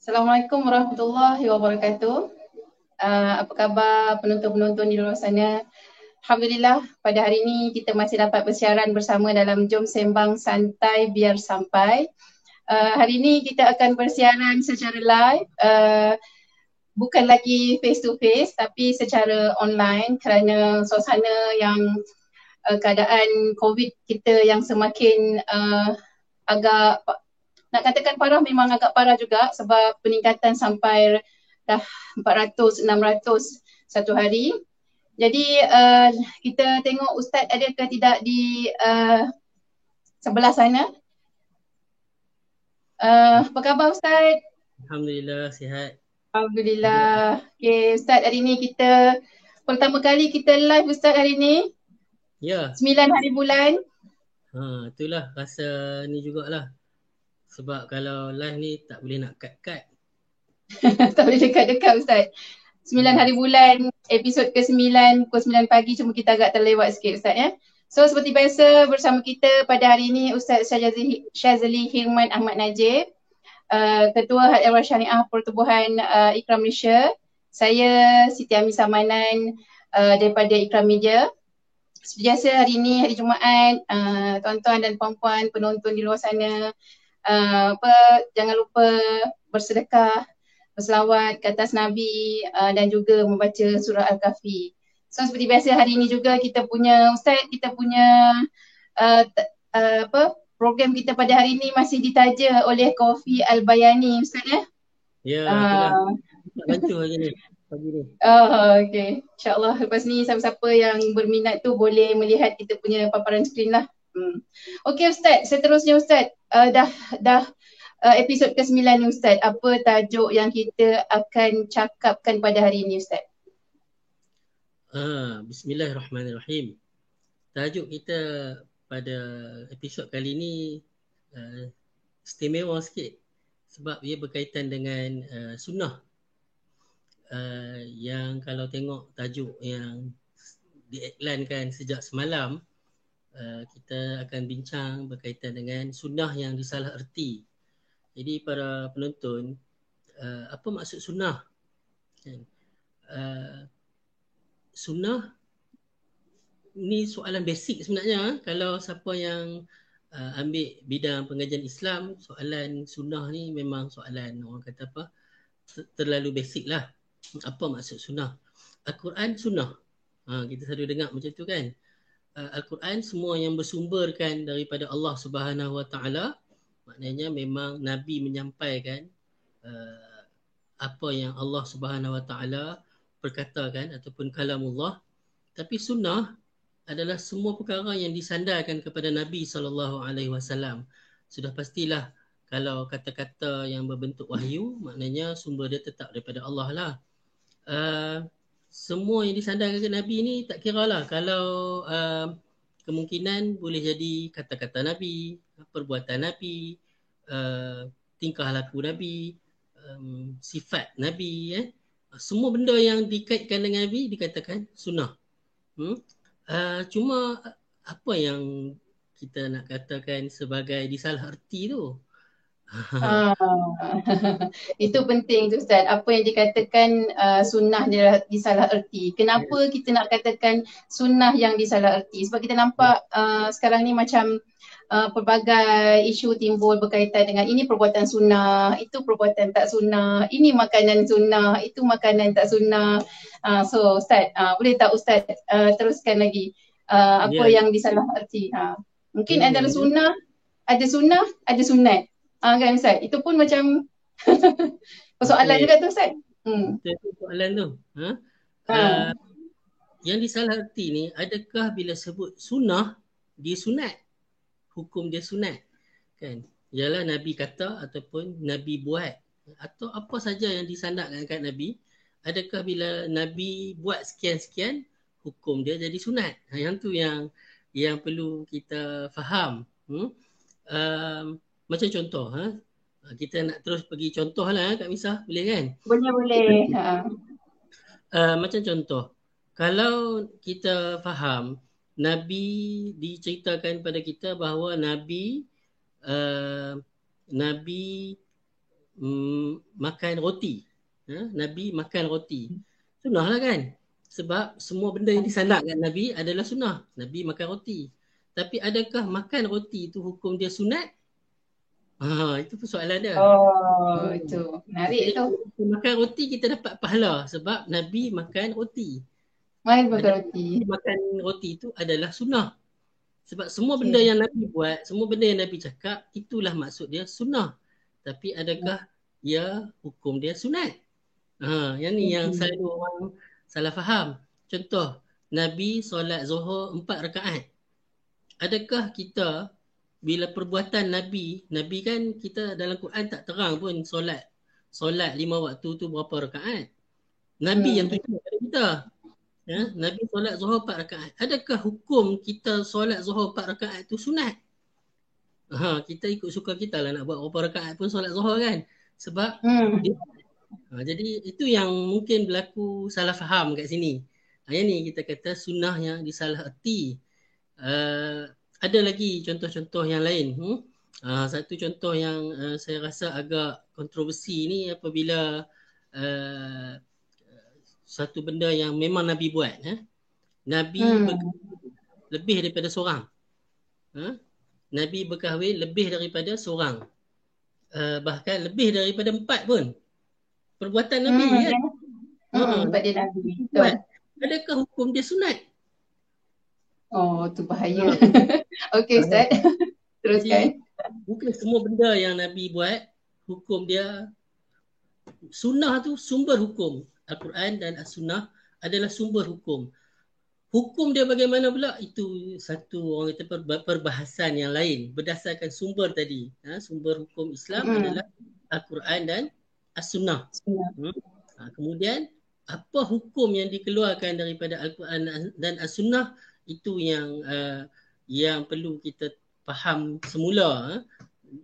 Assalamualaikum warahmatullahi wabarakatuh. Uh, apa khabar penonton-penonton di luar sana? Alhamdulillah pada hari ini kita masih dapat bersiaran bersama dalam Jom Sembang Santai Biar Sampai. Uh, hari ini kita akan bersiaran secara live. Uh, bukan lagi face to face tapi secara online kerana suasana yang uh, keadaan COVID kita yang semakin uh, agak nak katakan parah memang agak parah juga sebab peningkatan sampai dah 400 600 satu hari. Jadi uh, kita tengok ustaz ada ke tidak di uh, sebelah sana. Uh, apa khabar ustaz? Alhamdulillah sihat. Alhamdulillah. Okay ustaz hari ni kita pertama kali kita live ustaz hari ni. Ya. Sembilan hari bulan. Ha itulah rasa ni jugalah. Sebab kalau live ni tak boleh nak cut-cut. tak boleh dekat-dekat Ustaz. Sembilan hari bulan, episod ke-9, pukul 9 pagi cuma kita agak terlewat sikit Ustaz ya. So seperti biasa bersama kita pada hari ini Ustaz Syazali Hirman Ahmad Najib. Uh, Ketua Ehwal Syariah Pertubuhan uh, Ikram Malaysia. Saya Siti Ami Samanan uh, daripada Ikram Media. Seperti biasa hari ini hari Jumaat, uh, tuan-tuan dan puan-puan penonton di luar sana uh, apa jangan lupa bersedekah, berselawat ke atas Nabi uh, dan juga membaca surah Al-Kahfi. So seperti biasa hari ini juga kita punya ustaz kita punya uh, uh, apa program kita pada hari ini masih ditaja oleh Kofi Al-Bayani ustaz ya. Ya, uh, bantu hari ni. Oh, okay. InsyaAllah lepas ni siapa-siapa yang berminat tu boleh melihat kita punya paparan skrin lah. Hmm. Okay Ustaz, seterusnya Ustaz uh, dah dah uh, episod ke-9 ni Ustaz. Apa tajuk yang kita akan cakapkan pada hari ini Ustaz? Ah, Bismillahirrahmanirrahim. Tajuk kita pada episod kali ini uh, istimewa sikit sebab ia berkaitan dengan uh, sunnah uh, yang kalau tengok tajuk yang diiklankan sejak semalam Uh, kita akan bincang berkaitan dengan sunnah yang disalah erti. Jadi para penonton, uh, apa maksud sunnah? Kan? Uh, sunnah ni soalan basic sebenarnya. Kalau siapa yang uh, ambil bidang pengajian Islam, soalan sunnah ni memang soalan orang kata apa? Terlalu basic lah. Apa maksud sunnah? Al-Quran sunnah. Ha, kita selalu dengar macam tu kan uh, Al-Quran semua yang bersumberkan daripada Allah Subhanahu Wa Taala maknanya memang nabi menyampaikan uh, apa yang Allah Subhanahu Wa Taala perkatakan ataupun kalamullah. Tapi sunnah adalah semua perkara yang disandarkan kepada Nabi sallallahu alaihi wasallam. Sudah pastilah kalau kata-kata yang berbentuk wahyu maknanya sumber dia tetap daripada Allah lah. Uh, semua yang disandarkan ke Nabi ni tak kira lah kalau uh, kemungkinan boleh jadi kata-kata Nabi, perbuatan Nabi, uh, tingkah laku Nabi, um, sifat Nabi. Eh. Semua benda yang dikaitkan dengan Nabi dikatakan sunnah. Hmm? Uh, cuma apa yang kita nak katakan sebagai disalah arti tu? Ah, itu penting tu Ustaz. Apa yang dikatakan uh, sunnah dia disalah erti. Kenapa yeah. kita nak katakan sunnah yang disalah erti? Sebab kita nampak uh, sekarang ni macam uh, pelbagai isu timbul berkaitan dengan ini perbuatan sunnah, itu perbuatan tak sunnah, ini makanan sunnah, itu makanan tak sunnah. Uh, so Ustaz, uh, boleh tak Ustaz uh, teruskan lagi uh, apa yeah. yang disalah erti? Ha. Mungkin yeah. antara sunnah, ada sunnah, ada sunat. Ah kan Ustaz? Itu pun macam persoalan okay. juga tu Ustaz. Hmm. Soalan tu. Ha? Ha. Uh, yang disalah arti ni adakah bila sebut sunnah dia sunat? Hukum dia sunat. Kan? Ialah Nabi kata ataupun Nabi buat atau apa saja yang disandarkan kat Nabi adakah bila Nabi buat sekian-sekian hukum dia jadi sunat. Ha, yang tu yang yang perlu kita faham. Hmm? Um, macam contoh ha kita nak terus pergi contoh lah Kak Misah boleh kan boleh boleh ha. uh, macam contoh kalau kita faham Nabi diceritakan pada kita bahawa Nabi uh, Nabi um, makan roti. Ha? Nabi makan roti. Sunnah lah kan? Sebab semua benda yang disandarkan Nabi adalah sunnah. Nabi makan roti. Tapi adakah makan roti itu hukum dia sunat? Ha, itu persoalan dia. Oh, hmm. itu. Menarik tu. Makan roti kita dapat pahala sebab Nabi makan roti. Makan makan roti. Makan roti itu adalah sunnah. Sebab semua okay. benda yang Nabi buat, semua benda yang Nabi cakap, itulah maksud dia sunnah. Tapi adakah ya hukum dia sunat? Ha, yang ni yang selalu orang salah faham. Contoh, Nabi solat zuhur empat rakaat. Adakah kita bila perbuatan Nabi, Nabi kan kita dalam Quran tak terang pun solat. Solat lima waktu tu berapa rakaat. Nabi hmm. yang tunjuk kepada kita. Ya, Nabi solat zuhur empat rakaat. Adakah hukum kita solat zuhur empat rakaat tu sunat? Ha, kita ikut suka kita lah nak buat berapa rakaat pun solat zuhur kan. Sebab hmm. dia, ha, jadi itu yang mungkin berlaku salah faham kat sini. Ha, yang ni kita kata sunnah yang disalah erti. Uh, ada lagi contoh-contoh yang lain. Hmm? Uh, satu contoh yang uh, saya rasa agak kontroversi ni apabila uh, satu benda yang memang Nabi buat. Eh? Nabi hmm. lebih daripada seorang. Huh? Nabi berkahwin lebih daripada seorang. Uh, bahkan lebih daripada empat pun. Perbuatan Nabi hmm. kan. Hmm, hmm. Pada Nabi. Adakah hukum dia sunat? Oh, tu bahaya. Okey, Ustaz. Teruskan. Bukan semua benda yang Nabi buat, hukum dia sunnah tu sumber hukum. Al-Quran dan As-Sunnah adalah sumber hukum. Hukum dia bagaimana pula? Itu satu orang kata perbahasan yang lain berdasarkan sumber tadi. Ha, sumber hukum Islam hmm. adalah Al-Quran dan As-Sunnah. Hmm. Ha, kemudian apa hukum yang dikeluarkan daripada Al-Quran dan As-Sunnah itu yang uh, yang perlu kita faham semula uh,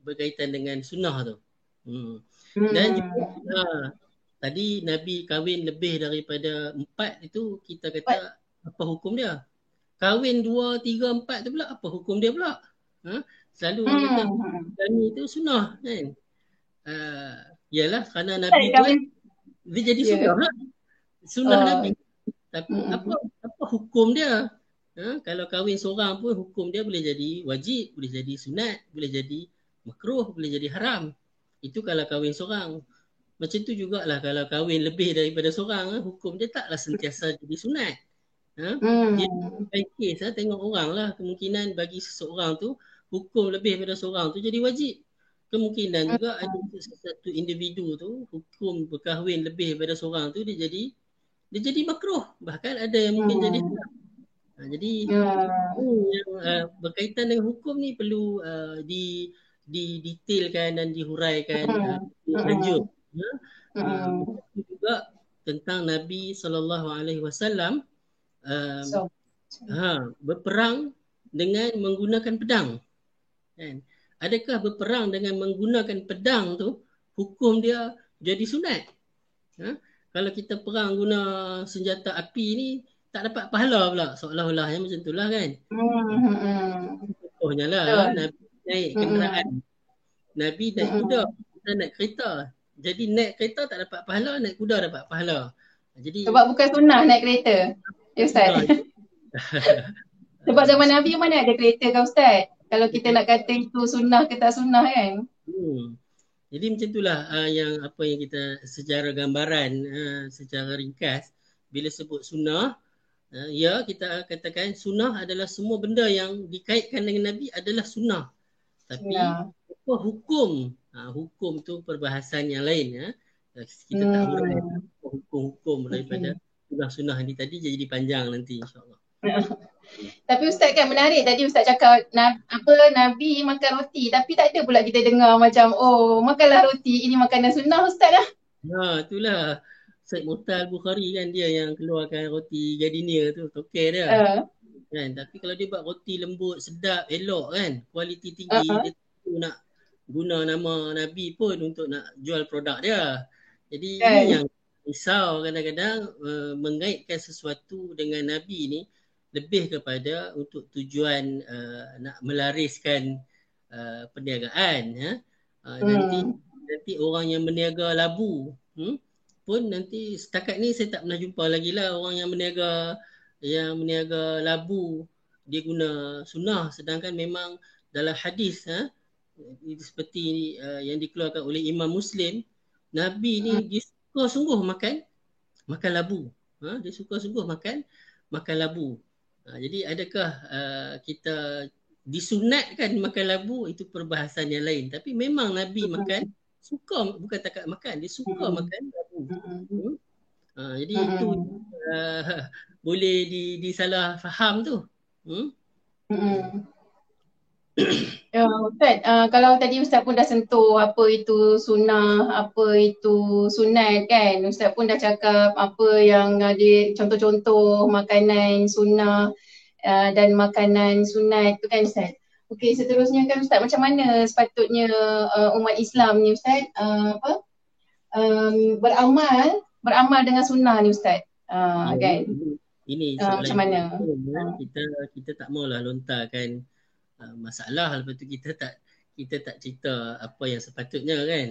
berkaitan dengan sunnah tu. Hmm. Dan juga, uh, tadi Nabi kahwin lebih daripada empat itu kita kata apa hukum dia? Kahwin dua, tiga, empat tu pula apa hukum dia pula? Ha? Selalu hmm. kita kami itu sunnah kan? Uh, yalah kerana Nabi tu dia jadi yeah. sunnah lah. Sunnah uh. Nabi. Tapi hmm. apa apa hukum dia? Ha? Kalau kahwin seorang pun hukum dia boleh jadi wajib, boleh jadi sunat, boleh jadi makruh, boleh jadi haram. Itu kalau kahwin seorang. Macam tu jugalah kalau kahwin lebih daripada seorang, ha? hukum dia taklah sentiasa jadi sunat. Ha? Hmm. Dia kes, ha? tengok orang lah kemungkinan bagi seseorang tu hukum lebih daripada seorang tu jadi wajib. Kemungkinan juga ada satu individu tu hukum berkahwin lebih daripada seorang tu dia jadi dia jadi makruh. Bahkan ada yang mungkin hmm. jadi haram. Ha, jadi ya. yang uh, berkaitan dengan hukum ni perlu uh, di di detailkan dan dihuraikan uh, lanjut. Ya. Uh, juga tentang Nabi sallallahu alaihi wasallam um, ha berperang dengan menggunakan pedang. Kan? Adakah berperang dengan menggunakan pedang tu hukum dia jadi sunat? Ha? Kalau kita perang guna senjata api ni tak dapat pahala pula seolah-olah yang macam itulah kan. Hmm. Contohnya lah Betul. Nabi naik hmm. kenderaan. Hmm. Nabi naik hmm. kuda, kita naik kereta. Jadi naik kereta tak dapat pahala, naik kuda dapat pahala. Jadi Sebab bukan sunnah naik kereta. Ya Ustaz. Sebab zaman Nabi mana ada kereta kan Ustaz? Kalau kita nak kata itu sunnah ke tak sunnah kan? Hmm. Jadi macam itulah uh, yang apa yang kita secara gambaran uh, secara ringkas bila sebut sunnah Uh, ya, kita katakan sunnah adalah semua benda yang dikaitkan dengan Nabi adalah sunnah. Tapi ya. apa hukum? Ha, hukum tu perbahasan yang lain. Ya. Kita hmm. tak boleh hukum-hukum daripada sunnah-sunnah ni tadi jadi panjang nanti insyaAllah. tapi Ustaz kan menarik tadi Ustaz cakap na- apa Nabi makan roti tapi tak ada pula kita dengar macam oh makanlah roti ini makanan sunnah Ustaz lah. Ha itulah. Said Muhtar Bukhari kan dia yang keluarkan roti gardenia tu toke dia. Uh. Kan tapi kalau dia buat roti lembut sedap elok kan kualiti tinggi uh-huh. dia tu nak guna nama Nabi pun untuk nak jual produk dia. Jadi okay. ini yang risau kadang-kadang uh, mengaitkan sesuatu dengan Nabi ni lebih kepada untuk tujuan uh, nak melariskan uh, perniagaan ya. Uh, hmm. nanti nanti orang yang berniaga labu hmm, pun nanti setakat ni saya tak pernah jumpa lagi lah orang yang berniaga yang berniaga labu. Dia guna sunnah sedangkan memang dalam hadis ha, seperti uh, yang dikeluarkan oleh Imam Muslim Nabi ni hmm. dia suka sungguh makan makan labu. Ha, dia suka sungguh makan makan labu. Ha, jadi adakah uh, kita disunatkan makan labu? Itu perbahasan yang lain. Tapi memang Nabi makan suka bukan takat makan dia suka hmm. makan hmm. ha, jadi hmm. itu uh, boleh di disalah faham tu hmm? Hmm. Ya, Ustaz, uh, kalau tadi Ustaz pun dah sentuh apa itu sunnah, apa itu sunat kan. Ustaz pun dah cakap apa yang ada contoh-contoh makanan sunnah uh, dan makanan sunat tu kan Ustaz. Okey, seterusnya kan Ustaz macam mana sepatutnya uh, umat Islam ni Ustaz uh, apa? Um, beramal, beramal dengan sunnah ni Ustaz. Uh, kan? Ini uh, macam mana? Kita kita tak maulah lontarkan uh, masalah lepas tu kita tak kita tak cerita apa yang sepatutnya kan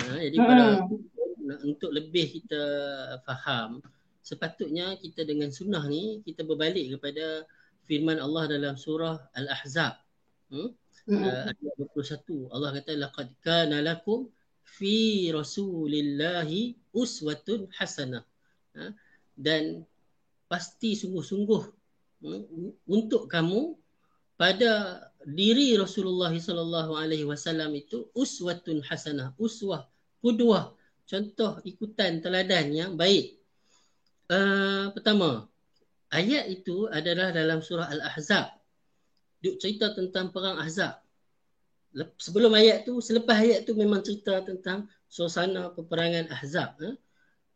uh, jadi hmm. pada untuk lebih kita faham sepatutnya kita dengan sunnah ni kita berbalik kepada firman Allah dalam surah Al-Ahzab hmm? hmm. Uh, ayat 21 Allah kata laqad kana lakum fi rasulillahi uswatun hasanah uh, dan pasti sungguh-sungguh hmm, untuk kamu pada diri Rasulullah sallallahu alaihi wasallam itu uswatun hasanah, uswah, qudwah, contoh ikutan teladan yang baik. Uh, pertama, ayat itu adalah dalam surah Al-Ahzab. Dia cerita tentang perang Ahzab. Sebelum ayat tu, selepas ayat tu memang cerita tentang suasana peperangan Ahzab.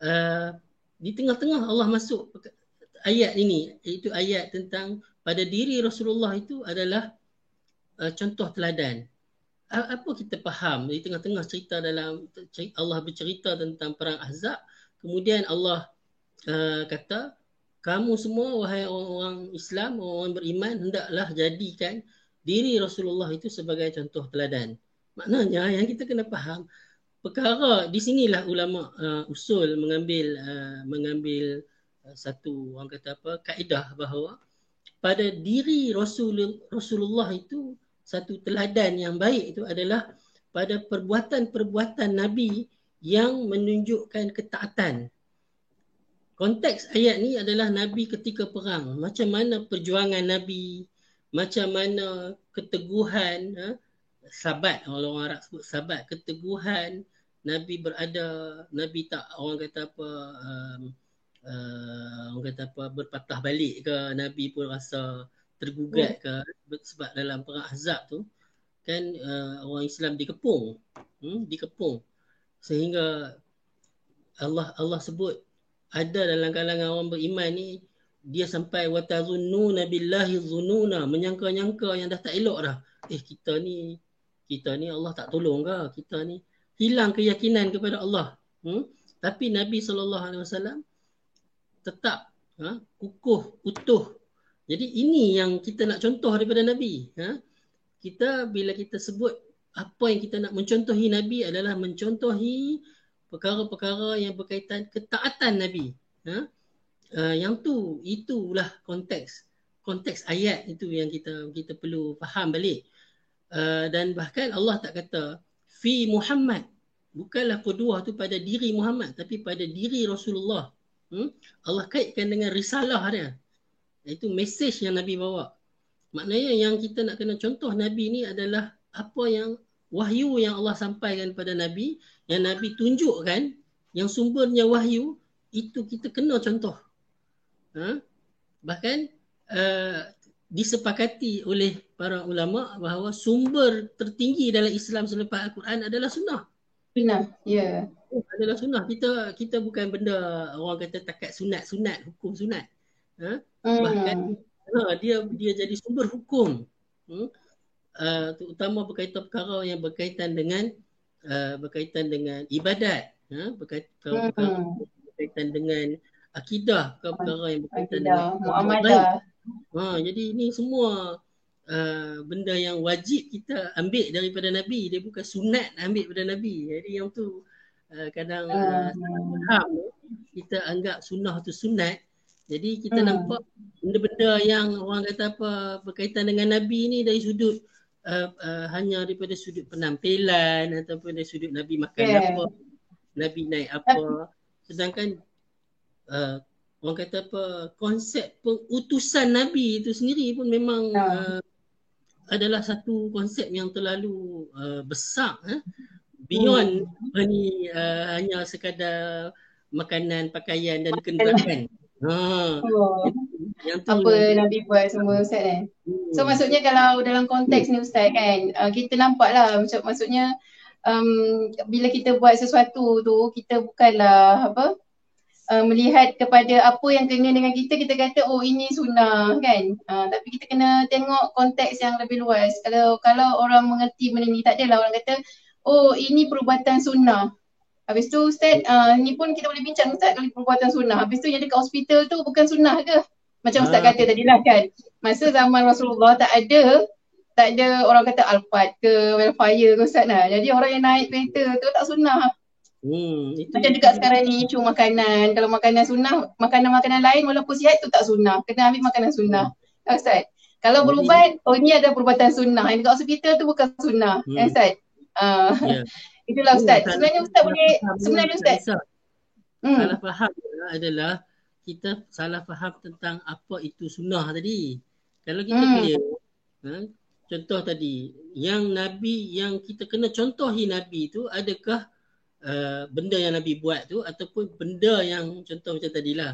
Uh, di tengah-tengah Allah masuk ayat ini, iaitu ayat tentang pada diri Rasulullah itu adalah uh, contoh teladan. Apa kita faham di tengah-tengah cerita dalam Allah bercerita tentang perang Ahzab, kemudian Allah uh, kata kamu semua wahai orang Islam, orang beriman hendaklah jadikan diri Rasulullah itu sebagai contoh teladan. Maknanya yang kita kena faham perkara di sinilah ulama uh, usul mengambil uh, mengambil uh, satu orang kata apa kaedah bahawa pada diri Rasul Rasulullah itu satu teladan yang baik itu adalah pada perbuatan-perbuatan Nabi yang menunjukkan ketaatan. Konteks ayat ni adalah Nabi ketika perang. Macam mana perjuangan Nabi, macam mana keteguhan, ha? sabat, orang Arab sebut sabat, keteguhan, Nabi berada, Nabi tak orang kata apa, um, uh, orang kata apa berpatah balik ke Nabi pun rasa tergugat ke sebab dalam perang Ahzab tu kan uh, orang Islam dikepung hmm, dikepung sehingga Allah Allah sebut ada dalam kalangan orang beriman ni dia sampai watazunnu nabillahi zununa menyangka-nyangka yang dah tak elok dah eh kita ni kita ni Allah tak tolong ke kita ni hilang keyakinan kepada Allah hmm? tapi Nabi SAW tetap ha, kukuh, utuh. Jadi ini yang kita nak contoh daripada Nabi. Ha? Kita bila kita sebut apa yang kita nak mencontohi Nabi adalah mencontohi perkara-perkara yang berkaitan ketaatan Nabi. Ha? Uh, yang tu, itulah konteks. Konteks ayat itu yang kita kita perlu faham balik. Uh, dan bahkan Allah tak kata fi Muhammad. Bukanlah kedua tu pada diri Muhammad tapi pada diri Rasulullah hmm, Allah kaitkan dengan risalah dia. Itu mesej yang Nabi bawa. Maknanya yang kita nak kena contoh Nabi ni adalah apa yang wahyu yang Allah sampaikan kepada Nabi, yang Nabi tunjukkan, yang sumbernya wahyu, itu kita kena contoh. Ha? Bahkan uh, disepakati oleh para ulama bahawa sumber tertinggi dalam Islam selepas Al-Quran adalah sunnah. Sunnah, ya. Yeah oh, adalah sunnah. Kita kita bukan benda orang kata takat sunat-sunat, hukum sunat. Ha? Hmm. Bahkan ha, dia dia jadi sumber hukum. Hmm? Uh, terutama berkaitan perkara yang berkaitan dengan uh, berkaitan dengan ibadat, ha? berkaitan, hmm. berkaitan dengan akidah, perkara yang berkaitan akidah. dengan muamalah. Ha, jadi ini semua uh, benda yang wajib kita ambil daripada Nabi. Dia bukan sunat ambil daripada Nabi. Jadi yang tu uh, kadang uh, faham kita anggap sunnah tu sunat. Jadi kita hmm. nampak benda-benda yang orang kata apa berkaitan dengan Nabi ni dari sudut uh, uh, hanya daripada sudut penampilan ataupun dari sudut Nabi makan yeah. apa, Nabi naik apa. Sedangkan uh, orang kata apa konsep pengutusan Nabi itu sendiri pun memang yeah. uh, adalah satu konsep yang terlalu uh, besar eh? beyond hmm. ni uh, hanya sekadar makanan, pakaian dan kenderaan. Ha. Oh. Yang tu apa yang Nabi buat semua Ustaz eh. Hmm. So maksudnya kalau dalam konteks ni Ustaz kan, uh, kita nampak lah maksud, maksudnya um, bila kita buat sesuatu tu, kita bukanlah apa, uh, melihat kepada apa yang kena dengan kita, kita kata oh ini sunnah kan. Uh, tapi kita kena tengok konteks yang lebih luas. Kalau kalau orang mengerti benda ni, tak adalah orang kata oh ini perubatan sunnah. Habis tu Ustaz, uh, ni pun kita boleh bincang Ustaz kalau perbuatan sunnah. Habis tu yang dekat hospital tu bukan sunnah ke? Macam Ustaz ha. kata tadi lah kan. Masa zaman Rasulullah tak ada, tak ada orang kata Alphard ke Wellfire ke Ustaz lah. Jadi orang yang naik kereta tu tak sunnah. Hmm, itu Macam dekat sekarang ni cuma makanan. Kalau makanan sunnah, makanan-makanan lain walaupun sihat tu tak sunnah. Kena ambil makanan sunnah. Hmm. Ustaz. Kalau berubat, oh ni ada perubatan sunnah. Yang dekat hospital tu bukan sunnah. Hmm. Eh, Ustaz. Uh, yeah. Itulah Ustaz. Hmm, sebenarnya Ustaz boleh, sebenarnya Ustaz. Hmm. Salah faham adalah kita salah faham tentang apa itu sunnah tadi. Kalau kita hmm. clear, ha, contoh tadi, yang Nabi, yang kita kena contohi Nabi tu adakah uh, benda yang Nabi buat tu ataupun benda yang contoh macam tadilah,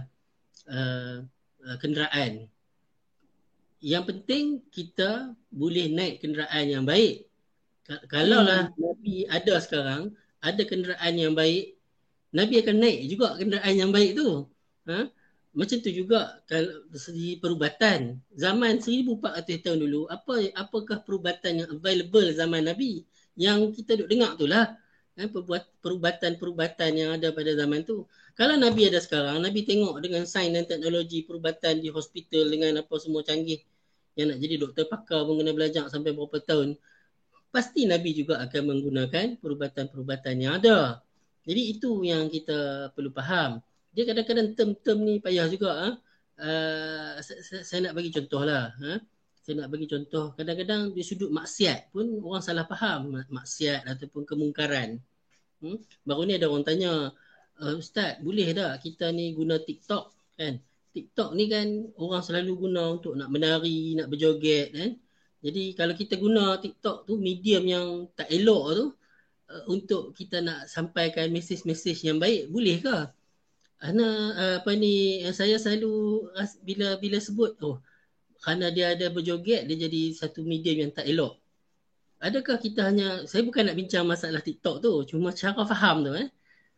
uh, uh, kenderaan. Yang penting kita boleh naik kenderaan yang baik. Kalau lah hmm. Nabi ada sekarang, ada kenderaan yang baik, Nabi akan naik juga kenderaan yang baik tu. Ha? Macam tu juga kalau segi perubatan. Zaman 1400 tahun dulu, apa apakah perubatan yang available zaman Nabi? Yang kita duk dengar tu lah. Ha? Perubatan-perubatan yang ada pada zaman tu. Kalau Nabi ada sekarang, Nabi tengok dengan sains dan teknologi perubatan di hospital dengan apa semua canggih. Yang nak jadi doktor pakar pun kena belajar sampai berapa tahun pasti Nabi juga akan menggunakan perubatan-perubatan yang ada. Jadi itu yang kita perlu faham. Dia kadang-kadang term-term ni payah juga. Ha? Uh, saya, saya nak bagi contoh lah. Ha? Saya nak bagi contoh. Kadang-kadang di sudut maksiat pun orang salah faham maksiat ataupun kemungkaran. Hmm? Baru ni ada orang tanya, uh, Ustaz boleh tak kita ni guna TikTok? Kan? TikTok ni kan orang selalu guna untuk nak menari, nak berjoget. Kan? Jadi kalau kita guna TikTok tu medium yang tak elok tu uh, untuk kita nak sampaikan mesej-mesej yang baik, boleh ke? Kerana uh, apa ni saya selalu bila bila sebut oh kerana dia ada berjoget dia jadi satu medium yang tak elok. Adakah kita hanya saya bukan nak bincang masalah TikTok tu, cuma cara faham tu eh.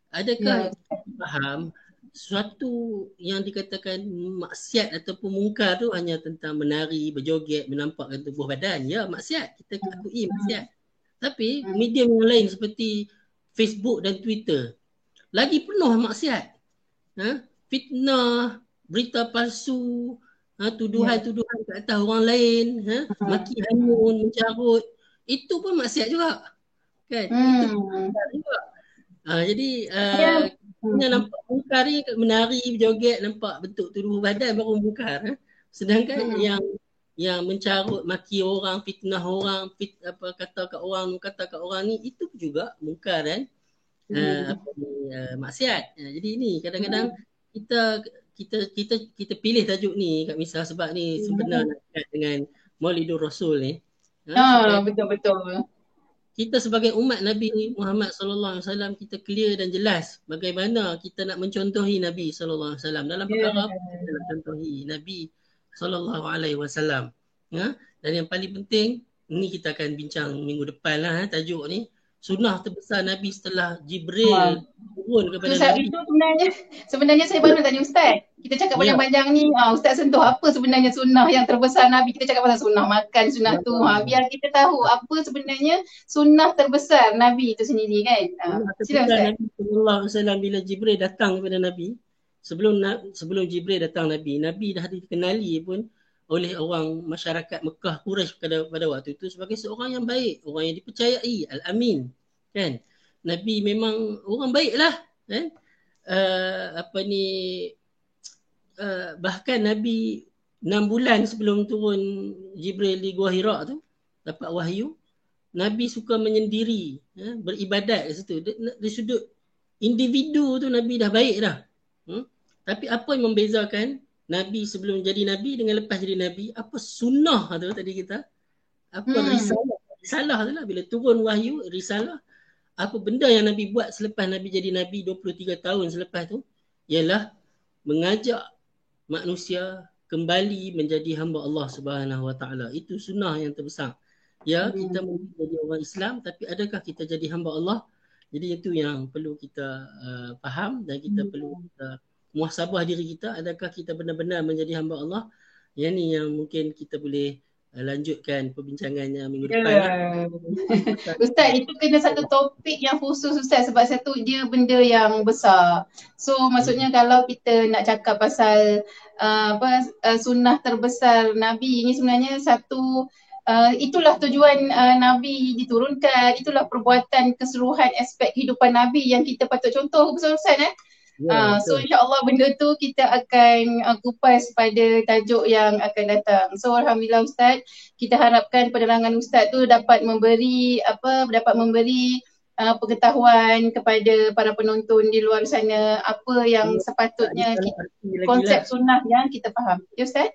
Adakah ya. faham suatu yang dikatakan maksiat ataupun mungkar tu hanya tentang menari, berjoget, menampakkan tubuh badan. Ya, maksiat. Kita akui maksiat. Tapi medium yang lain seperti Facebook dan Twitter lagi penuh maksiat. Ha? Fitnah, berita palsu, ha? tuduhan-tuduhan ke atas orang lain, ha? maki hanun, mencarut. Itu pun maksiat juga. Kan? Hmm. Itu pun maksiat juga. Ha, jadi uh, ya. Hanya hmm. nampak mungkar ni menari, berjoget, nampak bentuk tubuh badan baru mungkar. Eh? Sedangkan hmm. yang yang mencarut maki orang, fitnah orang, fit, apa kata kat orang, kata kat orang ni itu juga mungkar kan. Hmm. Uh, apa ni uh, maksiat. Uh, jadi ni kadang-kadang hmm. kita kita kita kita pilih tajuk ni kat misal sebab ni hmm. sebenarnya dengan Maulidur Rasul ni. Ha, betul betul kita sebagai umat Nabi Muhammad sallallahu alaihi wasallam kita clear dan jelas bagaimana kita nak mencontohi Nabi sallallahu alaihi wasallam dalam perkara yeah. kita nak contohi Nabi sallallahu alaihi wasallam ya dan yang paling penting ini kita akan bincang minggu depan lah eh, tajuk ni sunnah terbesar Nabi setelah Jibril turun kepada itu, Nabi. Itu sebenarnya sebenarnya saya baru tanya Ustaz. Kita cakap ya. panjang-panjang ni, uh, Ustaz sentuh apa sebenarnya sunnah yang terbesar Nabi. Kita cakap pasal sunnah makan, sunnah tu. Ha, biar kita tahu apa sebenarnya sunnah terbesar Nabi itu sendiri kan. Uh, sila Ustaz. Nabi sallallahu alaihi wasallam bila Jibril datang kepada Nabi, sebelum sebelum Jibril datang Nabi, Nabi dah dikenali pun oleh orang masyarakat Mekah Quraisy pada pada waktu itu sebagai seorang yang baik, orang yang dipercayai, al-amin. Kan? Nabi memang orang baiklah, kan? Uh, apa ni uh, bahkan Nabi enam bulan sebelum turun Jibril di Gua Hira tu dapat wahyu Nabi suka menyendiri ya, beribadat di situ di sudut individu tu Nabi dah baik dah hmm? tapi apa yang membezakan Nabi sebelum jadi Nabi dengan lepas jadi Nabi apa sunnah tu tadi kita apa hmm. risalah risalah tu lah bila turun wahyu risalah apa benda yang Nabi buat selepas Nabi jadi Nabi 23 tahun selepas tu ialah mengajak manusia kembali menjadi hamba Allah Subhanahu Wa Taala. Itu sunnah yang terbesar. Ya, hmm. kita menjadi orang Islam tapi adakah kita jadi hamba Allah? Jadi itu yang perlu kita uh, faham dan kita hmm. perlu kita muhasabah diri kita adakah kita benar-benar menjadi hamba Allah? Yang ni yang mungkin kita boleh uh, lanjutkan perbincangannya minggu yeah. depan. Lah. Ustaz, itu kena satu topik yang khusus Ustaz sebab satu dia benda yang besar. So maksudnya hmm. kalau kita nak cakap pasal uh, apa uh, sunnah terbesar Nabi ini sebenarnya satu uh, itulah tujuan uh, Nabi diturunkan itulah perbuatan keseluruhan aspek kehidupan Nabi yang kita patut contoh besar-besar eh Yeah, ya, uh, so insyaAllah benda tu kita akan uh, kupas pada tajuk yang akan datang. So Alhamdulillah Ustaz, kita harapkan penerangan Ustaz tu dapat memberi apa dapat memberi uh, pengetahuan kepada para penonton di luar sana apa yang sepatutnya kita, konsep lah. sunnah yang kita faham. Ya Ustaz?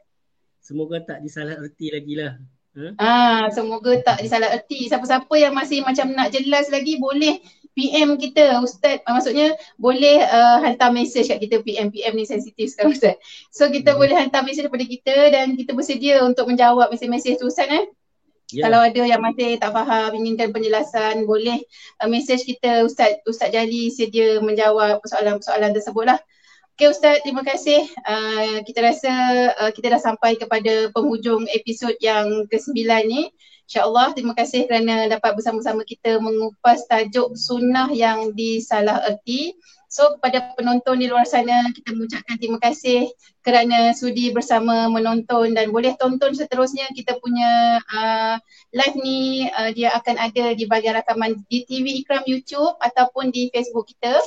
Semoga tak disalah erti lagi lah. Ha? Ah, semoga tak disalah erti. Siapa-siapa yang masih macam nak jelas lagi boleh PM kita Ustaz uh, maksudnya boleh uh, hantar mesej kat kita PM PM ni sensitif sekarang Ustaz. So kita hmm. boleh hantar mesej kepada kita dan kita bersedia untuk menjawab mesej-mesej tu Ustaz eh. Yeah. Kalau ada yang masih tak faham, inginkan penjelasan, boleh uh, message kita Ustaz Ustaz Jali sedia menjawab persoalan-persoalan tersebut lah. Okay Ustaz, terima kasih. Uh, kita rasa uh, kita dah sampai kepada penghujung episod yang ke-9 ni. InsyaAllah terima kasih kerana dapat bersama-sama kita mengupas tajuk sunnah yang disalah erti. So kepada penonton di luar sana kita mengucapkan terima kasih kerana sudi bersama menonton dan boleh tonton seterusnya kita punya uh, live ni uh, dia akan ada di bahagian rakaman di TV Ikram YouTube ataupun di Facebook kita.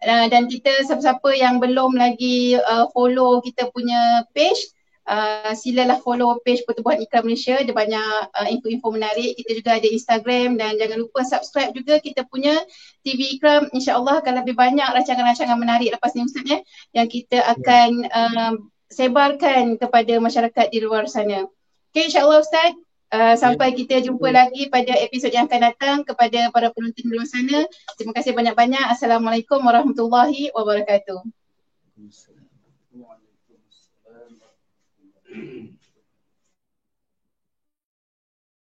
Uh, dan kita siapa-siapa yang belum lagi uh, follow kita punya page uh, silalah follow page Pertubuhan Ikram Malaysia. Dia banyak uh, info-info menarik. Kita juga ada Instagram. Dan jangan lupa subscribe juga kita punya TV Ikram. insyaAllah akan lebih banyak rancangan-rancangan menarik lepas ni Ustaz ya yang kita akan uh, sebarkan kepada masyarakat di luar sana. Okay insyaAllah Ustaz. Uh, sampai kita jumpa lagi pada episod yang akan datang kepada para penonton di luar sana. Terima kasih banyak-banyak. Assalamualaikum warahmatullahi wabarakatuh. Mm-hmm.